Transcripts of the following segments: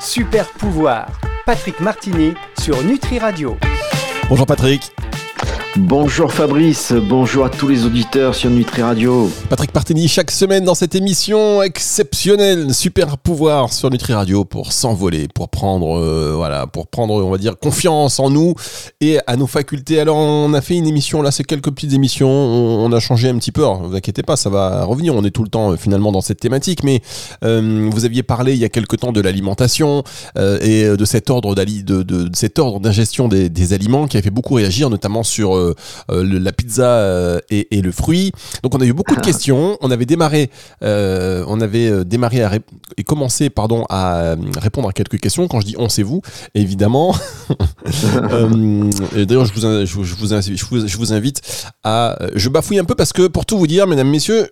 Super pouvoir. Patrick Martini sur Nutri Radio. Bonjour Patrick. Bonjour Fabrice, bonjour à tous les auditeurs sur Nutri Radio. Patrick Parteni, chaque semaine dans cette émission exceptionnelle, super pouvoir sur Nutri Radio pour s'envoler, pour prendre, euh, voilà, pour prendre, on va dire, confiance en nous et à nos facultés. Alors, on a fait une émission, là, c'est quelques petites émissions, on, a changé un petit peu. Alors, vous inquiétez pas, ça va revenir. On est tout le temps euh, finalement dans cette thématique, mais euh, vous aviez parlé il y a quelque temps de l'alimentation et de cet ordre de, d'ingestion des, aliments qui a fait beaucoup réagir, notamment sur euh, euh, la pizza euh, et, le fruit. Donc on a eu beaucoup de questions. On avait démarré, on avait démarré et commencé pardon à répondre à quelques questions. Quand je dis on, c'est vous, évidemment. D'ailleurs, je vous, je, vous, je vous invite à. Je bafouille un peu parce que pour tout vous dire, mesdames, messieurs,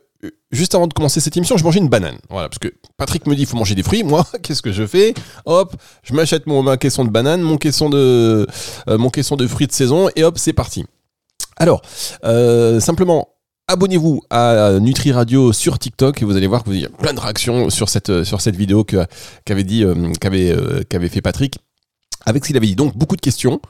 juste avant de commencer cette émission, je mangeais une banane. Voilà, parce que Patrick me dit il faut manger des fruits. Moi, qu'est-ce que je fais? Hop, je m'achète mon ma caisson de banane, mon caisson de mon caisson de fruits de saison et hop, c'est parti. Alors, euh, simplement, abonnez-vous à Nutri Radio sur TikTok et vous allez voir qu'il y a plein de réactions sur cette, sur cette vidéo qu'avait dit, euh, euh, qu'avait fait Patrick avec ce qu'il avait dit. Donc, beaucoup de questions.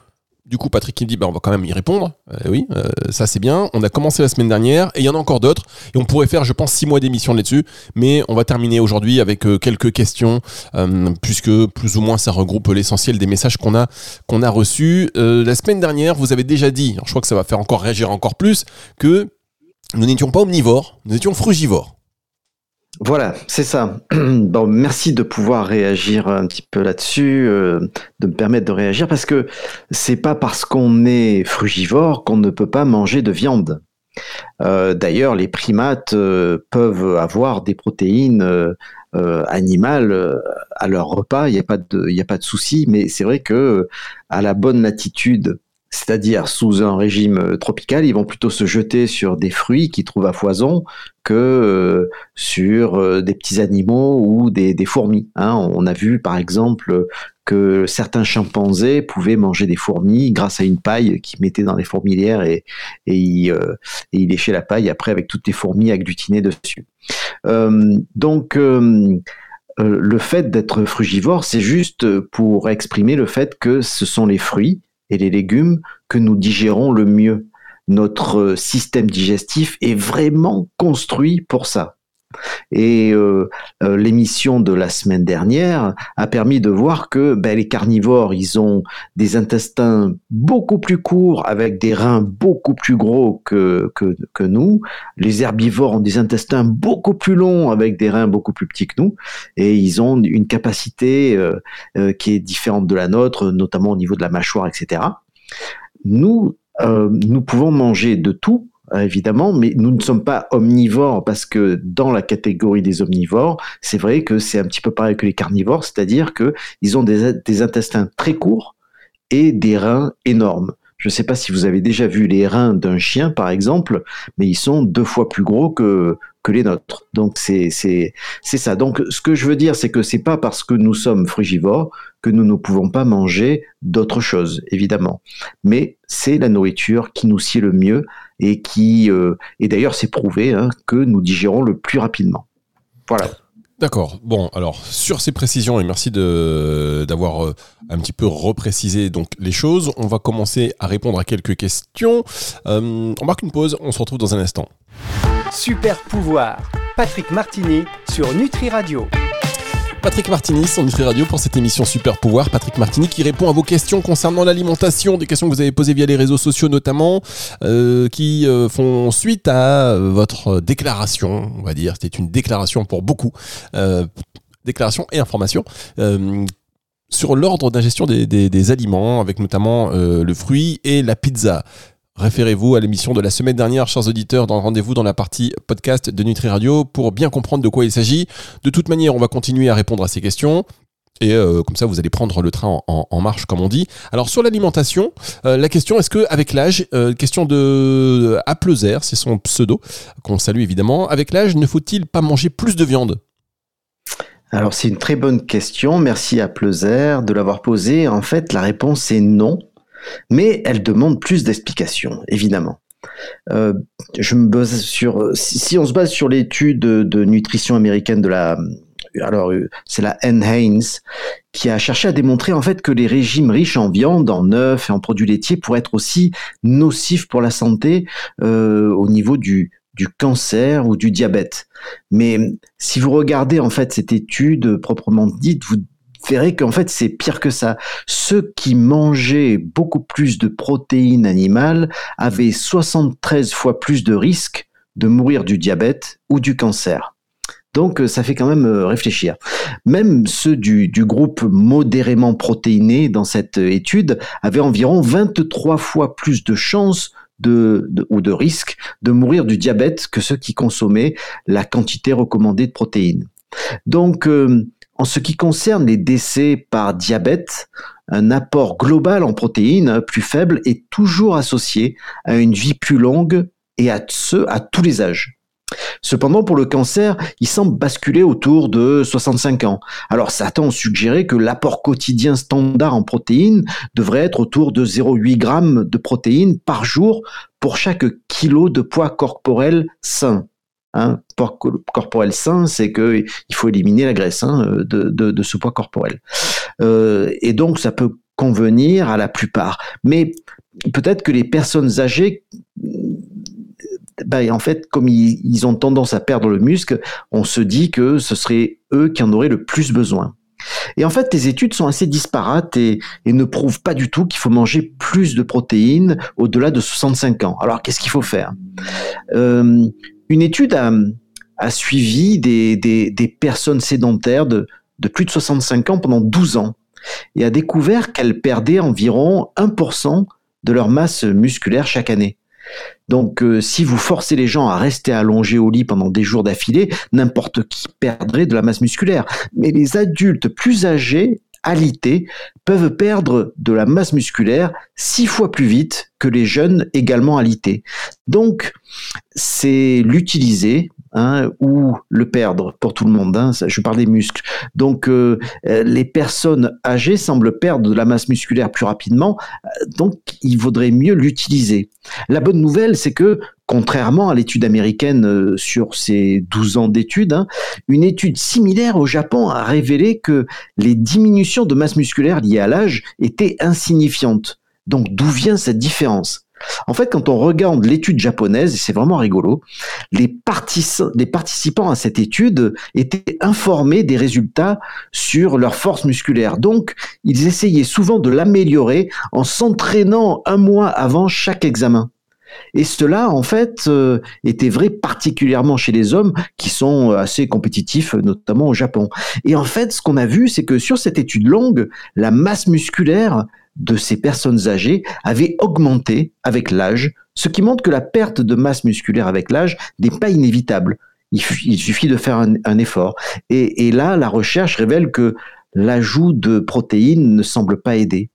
Du coup, Patrick il me dit, bah, on va quand même y répondre. Euh, oui, euh, ça c'est bien. On a commencé la semaine dernière et il y en a encore d'autres. Et on pourrait faire, je pense, six mois d'émission là-dessus. Mais on va terminer aujourd'hui avec euh, quelques questions, puisque plus ou moins ça regroupe l'essentiel des messages qu'on a, qu'on a reçus. la semaine dernière, vous avez déjà dit, je crois que ça va faire encore réagir encore plus, que nous n'étions pas omnivores, nous étions frugivores. Voilà, c'est ça. Merci de pouvoir réagir un petit peu là-dessus, euh, de me permettre de réagir parce que c'est pas parce qu'on est frugivore qu'on ne peut pas manger de viande. Euh, d'ailleurs, les primates euh, peuvent avoir des protéines animales à leur repas. Il n'y a pas de, de souci. Mais c'est vrai que à la bonne latitude c'est-à-dire sous un régime euh, tropical, ils vont plutôt se jeter sur des fruits qu'ils trouvent à foison que euh, sur euh, des petits animaux ou des, fourmis. Hein. On a vu par exemple que certains chimpanzés pouvaient manger des fourmis grâce à une paille qu'ils mettaient dans les fourmilières et, et, ils, léchaient la paille après avec toutes les fourmis agglutinées dessus. donc le fait d'être frugivore, c'est juste pour exprimer le fait que ce sont les fruits et les légumes que nous digérons le mieux. Notre système digestif est vraiment construit pour ça. Et euh, euh, l'émission de la semaine dernière a permis de voir que ben, les carnivores, ils ont des intestins beaucoup plus courts avec des reins beaucoup plus gros que, nous. Les herbivores ont des intestins beaucoup plus longs avec des reins beaucoup plus petits que nous. Et ils ont une capacité euh, qui est différente de la nôtre, notamment au niveau de la mâchoire, etc. Nous, nous pouvons manger de tout, euh, évidemment, mais nous ne sommes pas omnivores parce que dans la catégorie des omnivores, c'est vrai que c'est un petit peu pareil que les carnivores, c'est-à-dire qu'ils ont des, intestins très courts et des reins énormes. Je ne sais pas si vous avez déjà vu les reins d'un chien, par exemple, mais ils sont deux fois plus gros que, que les nôtres. Donc c'est ça. Donc ce que je veux dire, c'est que c'est pas parce que nous sommes frugivores que nous ne pouvons pas manger d'autres choses, évidemment. Mais c'est la nourriture qui nous sied le mieux et qui, euh, et d'ailleurs c'est prouvé hein, que nous digérons le plus rapidement. Voilà. D'accord. Bon, alors sur ces précisions et merci d'avoir euh, un petit peu reprécisé donc les choses. On va commencer à répondre à quelques questions. Euh, on marque une pause. On se retrouve dans un instant. Super pouvoir. Patrick Martini sur Nutri Radio. Patrick Martini sur Nutri Radio pour cette émission Super Pouvoir. Patrick Martini qui répond à vos questions concernant l'alimentation, des questions que vous avez posées via les réseaux sociaux notamment, euh, qui euh, font suite à euh, votre déclaration, on va dire, c'était une déclaration pour beaucoup, déclaration et information sur l'ordre d'ingestion des, des, aliments, avec notamment le fruit et la pizza. Référez-vous à l'émission de la semaine dernière, chers auditeurs, dans le rendez-vous dans la partie podcast de Nutri Radio pour bien comprendre de quoi il s'agit. De toute manière, on va continuer à répondre à ces questions. Et euh, comme ça, vous allez prendre le train en, marche, comme on dit. Alors sur l'alimentation, euh, la question est-ce que avec l'âge, euh, question de Applezer, c'est son pseudo qu'on salue évidemment. Avec l'âge, ne faut-il pas manger plus de viande? Alors c'est une très bonne question. Merci à de l'avoir posée. En fait, la réponse est non mais elle demande plus d'explications, évidemment. Euh, je me base sur, si, on se base sur l'étude de, nutrition américaine de la alors c'est la Anne Haynes qui a cherché à démontrer en fait que les régimes riches en viande, en œufs et en produits laitiers pourraient être aussi nocifs pour la santé au niveau du du cancer ou du diabète. Mais si vous regardez en fait cette étude proprement dite, vous verrez qu'en fait c'est pire que ça. Ceux qui mangeaient beaucoup plus de protéines animales avaient 73 fois plus de risques de mourir du diabète ou du cancer. Donc ça fait quand même euh, réfléchir. Même ceux du, groupe modérément protéiné dans cette étude avaient environ 23 fois plus de chances de, ou de risques de mourir du diabète que ceux qui consommaient la quantité recommandée de protéines. Donc euh, en ce qui concerne les décès par diabète, un apport global en protéines plus faible est toujours associé à une vie plus longue et à à tous les âges. Cependant, pour le cancer, il semble basculer autour de 65 ans. Alors certains ont suggéré que l'apport quotidien standard en protéines devrait être autour de 0,8 g de protéines par jour pour chaque kilo de poids corporel sain. Hein, poids corporel sain, c'est qu'il faut éliminer la graisse hein, de, ce poids corporel. Euh, et donc, ça peut convenir à la plupart. Mais peut-être que les personnes âgées, ben, en fait, comme ils, ont tendance à perdre le muscle, on se dit que ce serait eux qui en auraient le plus besoin. Et en fait, les études sont assez disparates et, ne prouvent pas du tout qu'il faut manger plus de protéines au-delà de 65 ans. Alors, qu'est-ce qu'il faut faire? Euh, une étude a, suivi des, personnes sédentaires de, plus de 65 ans pendant 12 ans et a découvert qu'elles perdaient environ 1% de leur masse musculaire chaque année. Donc, euh, si vous forcez les gens à rester allongés au lit pendant des jours d'affilée, n'importe qui perdrait de la masse musculaire. Mais les adultes plus âgés, alités, peuvent perdre de la masse musculaire six fois plus vite que les jeunes également alités. Donc, c'est l'utiliser hein, ou le perdre pour tout le monde. Hein, je parle des muscles. Donc, euh, les personnes âgées semblent perdre de la masse musculaire plus rapidement, euh, donc il vaudrait mieux l'utiliser. La bonne nouvelle, c'est que contrairement à l'étude américaine sur ces 12 ans d'études, hein, une étude similaire au Japon a révélé que les diminutions de masse musculaire liées à l'âge étaient insignifiantes. Donc d'où vient cette différence? En fait, quand on regarde l'étude japonaise, et c'est vraiment rigolo, les, participants à cette étude étaient informés des résultats sur leur force musculaire. Donc, ils essayaient souvent de l'améliorer en s'entraînant un mois avant chaque examen. Et cela, en fait, euh, était vrai particulièrement chez les hommes qui sont assez compétitifs, notamment au Japon. Et en fait, ce qu'on a vu, c'est que sur cette étude longue, la masse musculaire de ces personnes âgées avait augmenté avec l'âge, ce qui montre que la perte de masse musculaire avec l'âge n'est pas inévitable. Il, suffit de faire un, effort. Et, là, la recherche révèle que l'ajout de protéines ne semble pas aider.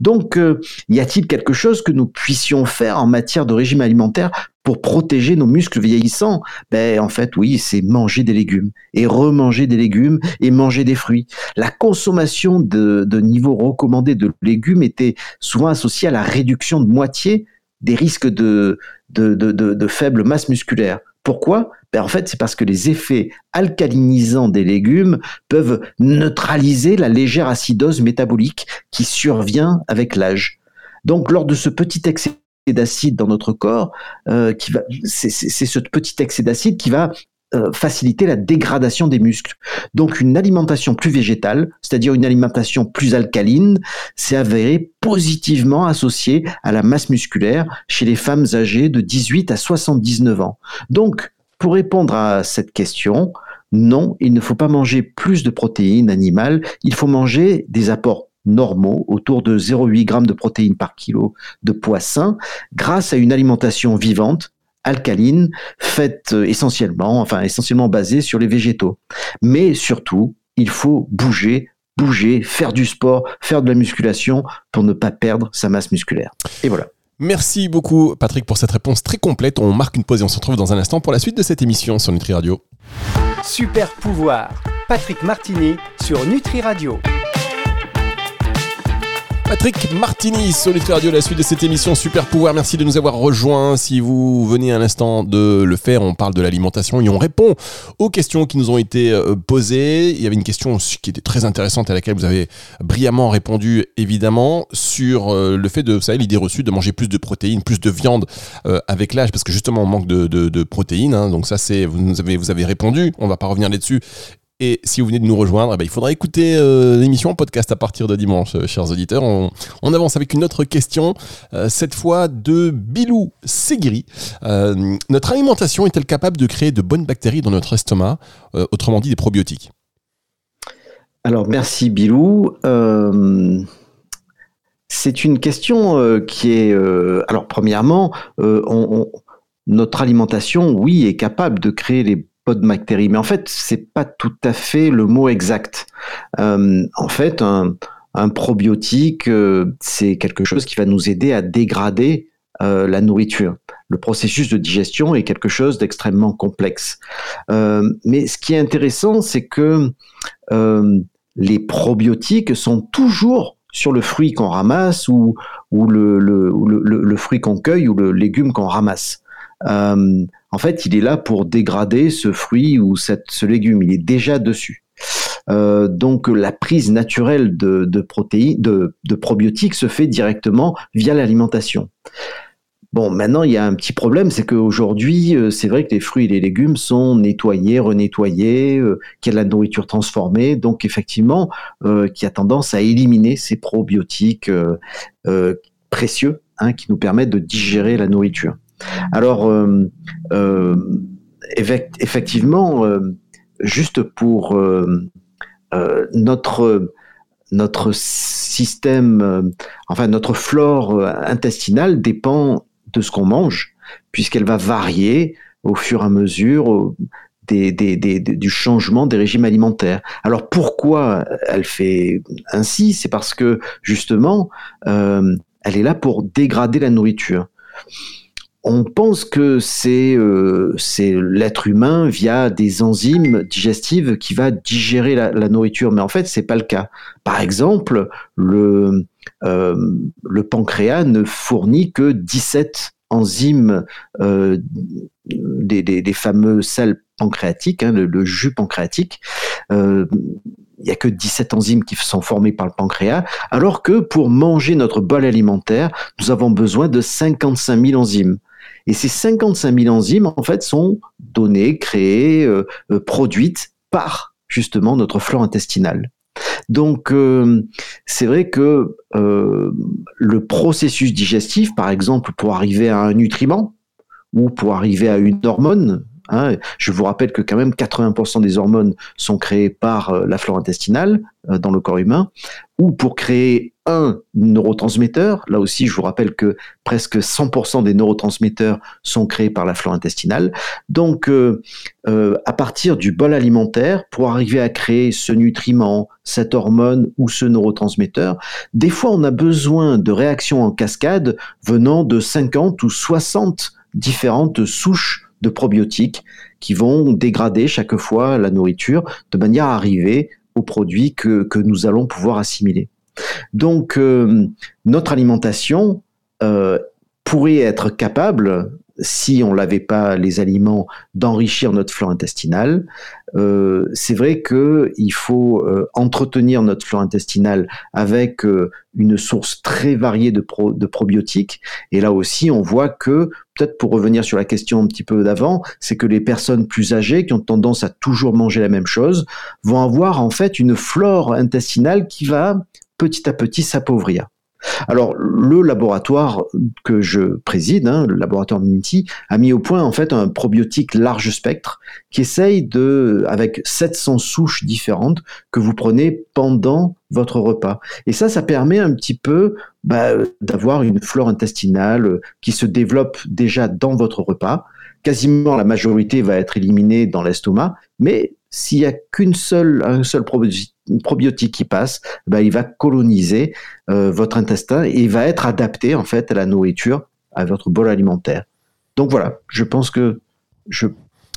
Donc, euh, y a-t-il quelque chose que nous puissions faire en matière de régime alimentaire pour protéger nos muscles vieillissants? Ben en fait oui, c'est manger des légumes et remanger des légumes et manger des fruits. La consommation de, de niveau recommandé de légumes était souvent associée à la réduction de moitié des risques de, faible masse musculaire. Pourquoi? Ben En fait, c'est parce que les effets alcalinisants des légumes peuvent neutraliser la légère acidose métabolique qui survient avec l'âge. Donc, lors de ce petit excès d'acide dans notre corps, euh, qui va, c'est, ce petit excès d'acide qui va faciliter la dégradation des muscles. Donc une alimentation plus végétale, c'est-à-dire une alimentation plus alcaline, s'est avérée positivement associée à la masse musculaire chez les femmes âgées de 18 à 79 ans. Donc, pour répondre à cette question, non, il ne faut pas manger plus de protéines animales, il faut manger des apports normaux, autour de 0,8 g de protéines par kilo de poids grâce à une alimentation vivante, alcaline, faite euh, essentiellement, enfin essentiellement basée sur les végétaux. Mais surtout, il faut bouger, bouger, faire du sport, faire de la musculation pour ne pas perdre sa masse musculaire. Et voilà. Merci beaucoup Patrick pour cette réponse très complète. On marque une pause et on se retrouve dans un instant pour la suite de cette émission sur Nutri Radio. Super pouvoir, Patrick Martini sur Nutri Radio. Patrick Martini sur Radio, la suite de cette émission Super Pouvoir. Merci de nous avoir rejoints. Si vous venez à l'instant de le faire, on parle de l'alimentation et on répond aux questions qui nous ont été euh, posées. Il y avait une question qui était très intéressante à laquelle vous avez brillamment répondu, évidemment, sur euh, le fait de, vous savez, l'idée reçue de manger plus de protéines, plus de viande euh, avec l'âge, parce que justement on manque de, protéines. Hein. donc ça, c'est vous avez vous avez répondu. On va pas revenir là-dessus. Et si vous venez de nous rejoindre, eh ben, il faudra écouter euh, l'émission podcast à partir de dimanche, euh, chers auditeurs. On, avance avec une autre question, euh, cette fois de Bilou Segri. notre alimentation est-elle capable de créer de bonnes bactéries dans notre estomac, autrement dit des probiotiques? Alors merci Bilou. c'est une question qui est... alors premièrement, notre alimentation, oui, est capable de créer les bactéries. Mais en fait, c'est pas tout à fait le mot exact. Euh, en fait, un, probiotique, euh, c'est quelque chose qui va nous aider à dégrader euh, la nourriture. Le processus de digestion est quelque chose d'extrêmement complexe. mais ce qui est intéressant, c'est que les probiotiques sont toujours sur le fruit qu'on ramasse ou, le, fruit qu'on cueille ou le légume qu'on ramasse en fait, il est là pour dégrader ce fruit ou ce légume. Il est déjà dessus. Euh, donc la prise naturelle de, probiotiques se fait directement via l'alimentation. Bon, maintenant il y a un petit problème, c'est qu'aujourd'hui, euh, c'est vrai que les fruits et les légumes sont nettoyés, renettoyés, euh, qu'il y a de la nourriture transformée, donc effectivement, qui a tendance à éliminer ces probiotiques précieux hein, qui nous permettent de digérer la nourriture. Alors, euh, euh, effectivement, euh, juste pour notre notre système, enfin notre flore intestinale dépend de ce qu'on mange, puisqu'elle va varier au fur et à mesure du changement des régimes alimentaires. Alors pourquoi elle fait ainsi? C'est parce que justement, elle est là pour dégrader la nourriture on pense que euh, c'est l'être humain via des enzymes digestives qui va digérer la, nourriture, mais en fait c'est pas le cas. Par exemple, le euh, le pancréas ne fournit que 17 enzymes euh, des, fameux sels pancréatiques, hein, le, jus pancréatique. il n'y a que 17 enzymes qui sont formées par le pancréas, alors que pour manger notre bol alimentaire, nous avons besoin de 55 000 enzymes. Et ces 55 000 enzymes, en fait, sont données, créées, euh, euh, produites par justement notre flore intestinale. Donc, euh, c'est vrai que le processus digestif, par exemple, pour arriver à un nutriment ou pour arriver à une hormone, hein, je vous rappelle que quand même 80% des hormones sont créées par la flore intestinale dans le corps humain, ou pour créer un neurotransmetteur. Là aussi, je vous rappelle que presque 100% des neurotransmetteurs sont créés par la flore intestinale. Donc, euh, euh, à partir du bol alimentaire, pour arriver à créer ce nutriment, cette hormone ou ce neurotransmetteur, des fois, on a besoin de réactions en cascade venant de 50 ou 60 différentes souches de probiotiques qui vont dégrader chaque fois la nourriture de manière à arriver aux produits que, que nous allons pouvoir assimiler. Donc, euh, notre alimentation euh, pourrait être capable, si on n'avait pas les aliments, d'enrichir notre flore intestinale. Euh, c'est vrai qu'il faut entretenir notre flore intestinale avec une source très variée de, probiotiques. Et là aussi, on voit que, peut-être pour revenir sur la question un petit peu d'avant, c'est que les personnes plus âgées, qui ont tendance à toujours manger la même chose, vont avoir en fait une flore intestinale qui va petit à petit s'appauvrir. Alors, le laboratoire que je préside, hein, le laboratoire Minty, a mis au point en fait un probiotique large spectre qui essaye de, avec 700 souches différentes que vous prenez pendant votre repas. Et ça, ça permet un petit peu bah, d'avoir une flore intestinale qui se développe déjà dans votre repas. Quasiment la majorité va être éliminée dans l'estomac, mais s'il y a qu'une seule, un seul probiotique qui passe, ben, il va coloniser euh, votre intestin et il va être adapté en fait à la nourriture, à votre bol alimentaire. Donc voilà, je pense que je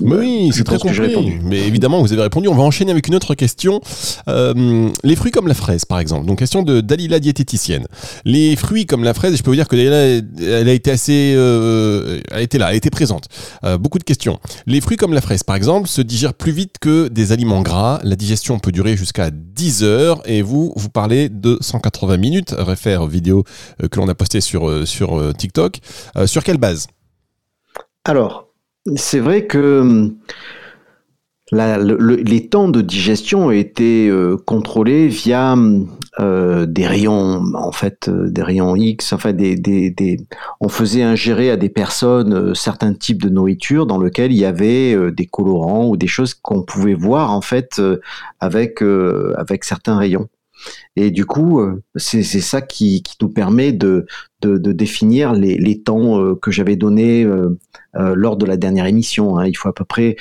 oui, c'est très compris. Mais évidemment, vous avez répondu. On va enchaîner avec une autre question. Euh, les fruits comme la fraise, par exemple. Donc, question de Dalila diététicienne. Les fruits comme la fraise, je peux vous dire que Dalila, elle a été assez, euh, elle a été là, elle a été présente. Euh, beaucoup de questions. Les fruits comme la fraise, par exemple, se digèrent plus vite que des aliments gras. La digestion peut durer jusqu'à 10 heures. Et vous, vous parlez de 180 minutes. Réfère aux vidéos que l'on a postées sur, sur TikTok. sur quelle base? Alors, c'est vrai que hum, les temps de digestion été euh, contrôlés via hum, euh, des rayons, en fait, euh, des rayons X. Enfin, des, on faisait ingérer à des personnes certains types de nourriture dans lequel il y avait des colorants ou des choses qu'on pouvait voir en fait avec certains rayons. Et du coup, euh, c'est ça qui, nous permet de, définir les, temps euh, que j'avais donnés euh, lors de la dernière émission. Hein. Il faut à peu près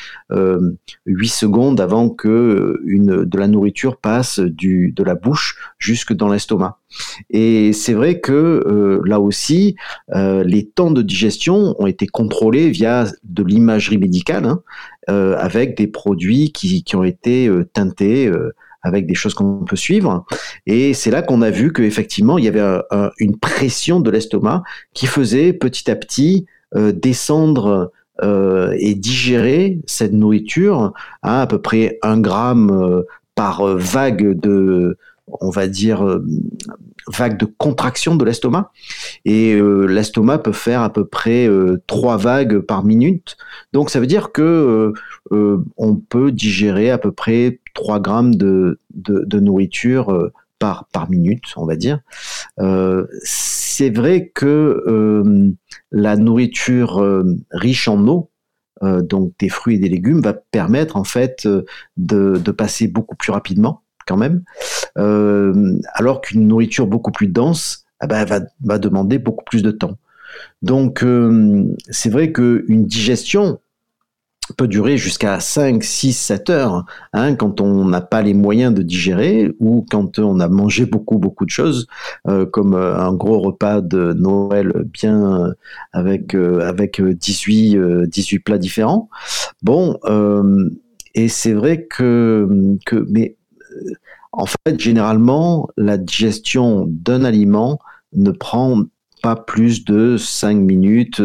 8 secondes avant que de la nourriture passe de la bouche jusque dans l'estomac. Et c'est vrai que là aussi, les temps de digestion ont été contrôlés via de l'imagerie médicale, hein, avec des produits qui ont été teintés avec des choses qu'on peut suivre. Et c'est là qu'on a vu qu'effectivement, il y avait une pression de l'estomac qui faisait petit à petit euh, descendre euh, et digérer cette nourriture à à peu près un gramme euh, par vague de, on va dire, vague de contraction de l'estomac. Et l'estomac peut faire à peu près trois vagues par minute. Donc ça veut dire que on peut digérer à peu près 3 grammes de, de, nourriture euh, par, par minute, on va dire. Euh, c'est vrai que euh, la nourriture riche en eau, donc des fruits et des légumes, va permettre en fait de, de passer beaucoup plus rapidement quand même, alors qu'une nourriture beaucoup plus dense eh ben, va, va, demander beaucoup plus de temps. Donc c'est vrai qu'une digestion peut durer jusqu'à 5, 6, 7 heures hein, quand on n'a pas les moyens de digérer ou quand on a mangé beaucoup, beaucoup de choses, euh, comme euh, un gros repas de Noël bien euh, avec, avec 18, 18 plats différents. Bon, et c'est vrai que, que mais en fait, généralement, la digestion d'un aliment ne prend pas plus de 5 minutes.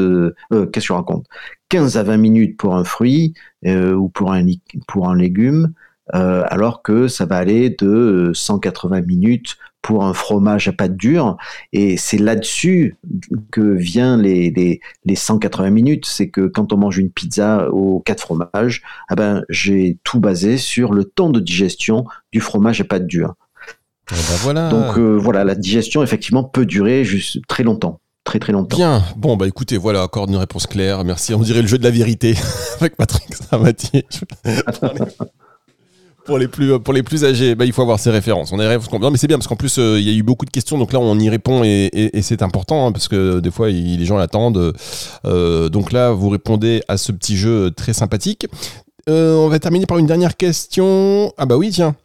Qu'est-ce que je raconte? 15 à 20 minutes pour un fruit euh, ou pour un, pour un légume, euh, alors que ça va aller de 180 minutes pour un fromage à pâte dure. Et c'est là-dessus que vient les, les, les 180 minutes. C'est que quand on mange une pizza aux quatre fromages, ah ben, j'ai tout basé sur le temps de digestion du fromage à pâte dure. Eh ben voilà. Donc euh, voilà, la digestion effectivement peut durer juste très longtemps très très longtemps. Bien, bon bah écoutez, voilà, encore une réponse claire, merci. On dirait le jeu de la vérité avec Patrick Samatier. pour les plus pour les plus âgés, bah, il faut avoir ses références. On est non mais c'est bien parce qu'en plus euh, il y a eu beaucoup de questions, donc là on y répond et, c'est important hein, parce que des fois les gens l'attendent. Euh, donc là vous répondez à ce petit jeu très sympathique. Euh, on va terminer par une dernière question. Ah bah oui tiens.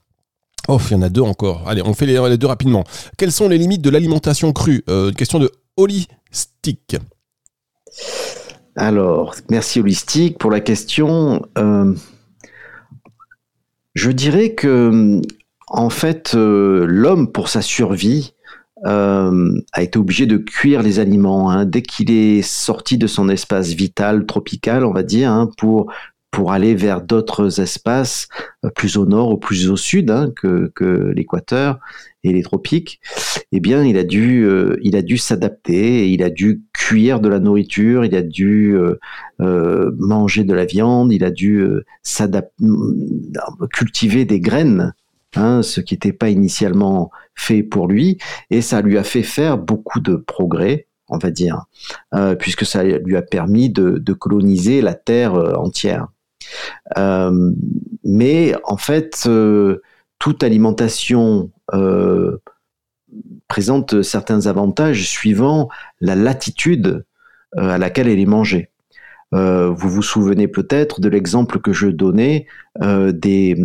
Oh, il y en a deux encore. Allez, on fait les, les deux rapidement. Quelles sont les limites de l'alimentation crue? Question de holistique Alors, merci holistique pour la question. Euh, je dirais que, en fait, euh, l'homme, pour sa survie, euh, a été obligé de cuire les aliments hein. dès qu'il est sorti de son espace vital tropical, on va dire, hein, pour pour aller vers d'autres espaces euh, plus au nord ou plus au sud hein, que, l'équateur et les tropiques, eh bien, il a dû, euh, il a dû s'adapter, il a dû cuire de la nourriture, il a dû euh, manger de la viande, il a dû s'adapter, cultiver des graines, hein, ce qui n'était pas initialement fait pour lui, et ça lui a fait faire beaucoup de progrès on va dire, puisque ça lui a permis de coloniser la Terre entière. Euh, mais en fait, euh, toute alimentation euh, présente certains avantages suivant la latitude à laquelle elle est mangée. vous vous souvenez peut-être de l'exemple que je donnais des,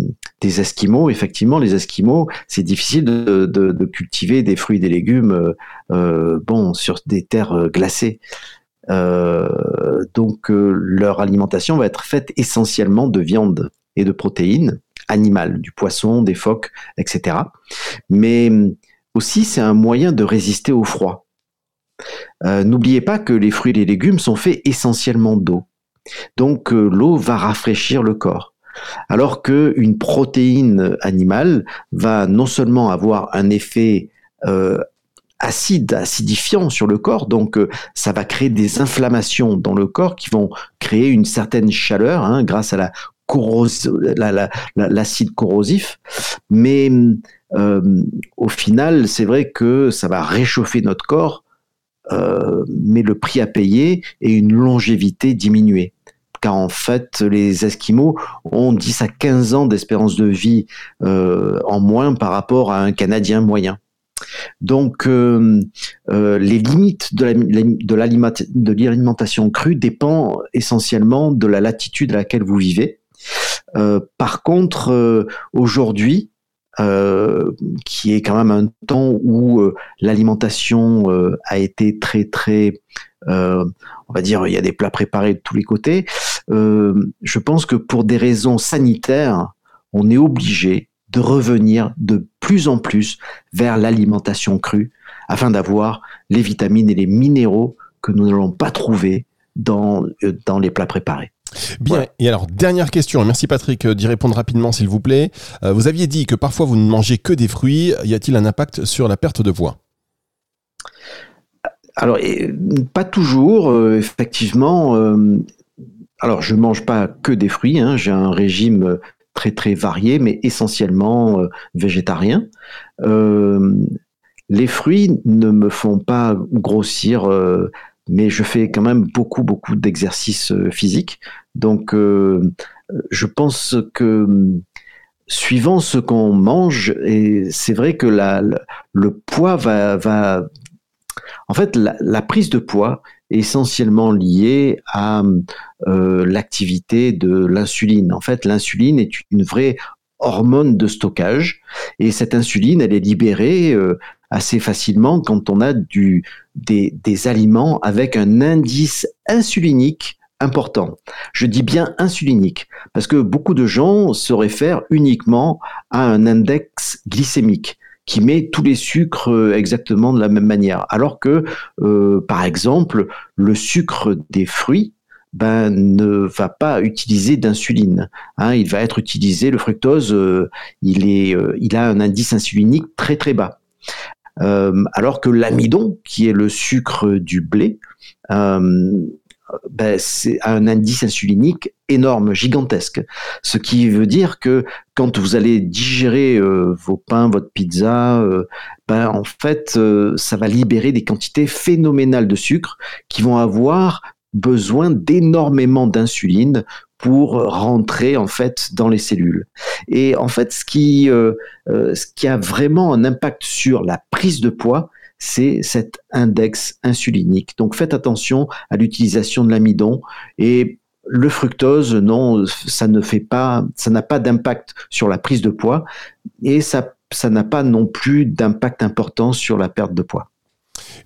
des, Esquimaux. Effectivement, les Esquimaux, c'est difficile de, cultiver des fruits et des légumes bon, sur des terres glacées. Donc leur alimentation va être faite essentiellement de viande et de protéines animales, du poisson, des phoques, etc. Mais aussi, c'est un moyen de résister au froid. N'oubliez pas que les fruits et les légumes sont faits essentiellement d'eau. Donc l'eau va rafraîchir le corps. Alors qu'une protéine animale va non seulement avoir un effet euh, acide, acidifiant sur le corps, donc euh, ça va créer des inflammations dans le corps qui vont créer une certaine chaleur hein, grâce à la l'acide corrosif, mais euh, au final, c'est vrai que ça va réchauffer notre corps, mais le prix à payer est une longévité diminuée. Car en fait, les Esquimaux ont 10 à 15 ans d'espérance de vie euh, en moins par rapport à un Canadien moyen. Donc, euh, euh, les limites de l'alimentation crue dépendent essentiellement de la latitude à laquelle vous vivez. par contre, aujourd'hui, qui est quand même un temps où l'alimentation a été très très on va dire il y a des plats préparés de tous les côtés euh, je pense que pour des raisons sanitaires, on est obligé de revenir de plus en plus vers l'alimentation crue afin d'avoir les vitamines et les minéraux que nous n'allons pas trouver dans, euh, dans les plats préparés. Bien, et alors dernière question, merci Patrick euh, d'y répondre rapidement s'il vous plaît. vous aviez dit que parfois vous ne mangez que des fruits, y a-t-il un impact sur la perte de poids? Alors, pas toujours. effectivement, alors, je mange pas que des fruits. Hein. J'ai un régime euh, très très varié, mais essentiellement euh, végétarien. Euh, les fruits ne me font pas grossir, mais je fais quand même beaucoup beaucoup d'exercices physiques. Donc, je pense que suivant ce qu'on mange, et c'est vrai que la, le, poids va, va, en fait, la, prise de poids essentiellement lié à euh, l'activité de l'insuline. En fait, l'insuline est une vraie hormone de stockage et cette insuline, elle est libérée euh, assez facilement quand on a des aliments avec un indice insulinique important. Je dis bien insulinique, parce que beaucoup de gens se réfèrent uniquement à un index glycémique qui met tous les sucres euh, exactement de la même manière. Alors que, euh, par exemple, le sucre des fruits, ben, ne va pas utiliser d'insuline. Hein. il va être utilisé, le fructose, euh, il, est, il a un indice insulinique très très bas. alors que l'amidon, qui est le sucre du blé, ben, c'est un indice insulinique énorme, gigantesque. Ce qui veut dire que quand vous allez digérer euh, vos pains, votre pizza, euh, ben, en fait, euh, ça va libérer des quantités phénoménales de sucre qui vont avoir besoin d'énormément d'insuline pour rentrer en fait dans les cellules. Et en fait, ce qui, ce qui a vraiment un impact sur la prise de poids, c'est cet index insulinique. Donc faites attention à l'utilisation de l'amidon et le fructose, non, ça ne fait pas, ça n'a pas d'impact sur la prise de poids et ça, ça n'a pas non plus d'impact important sur la perte de poids.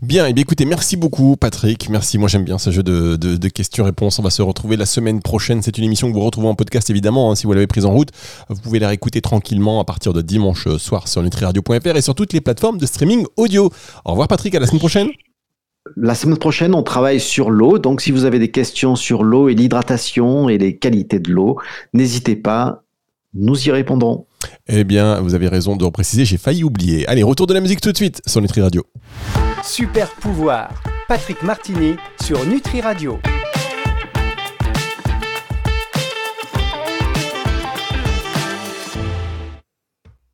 Bien, et eh bien écoutez, merci beaucoup Patrick. Merci, moi j'aime bien ce jeu de, questions-réponses. On va se retrouver la semaine prochaine. C'est une émission que vous retrouvez en podcast évidemment, hein, si vous l'avez prise en route. Vous pouvez la réécouter tranquillement à partir de dimanche soir sur nutriradio.fr et sur toutes les plateformes de streaming audio. Au revoir Patrick, à la semaine prochaine. La semaine prochaine, on travaille sur l'eau. Donc si vous avez des questions sur l'eau et l'hydratation et les qualités de l'eau, n'hésitez pas, nous y répondrons. Eh bien, vous avez raison de repréciser, j'ai failli oublier. Allez, retour de la musique tout de suite sur Nutri Radio. Super pouvoir, Patrick Martini sur Nutri Radio.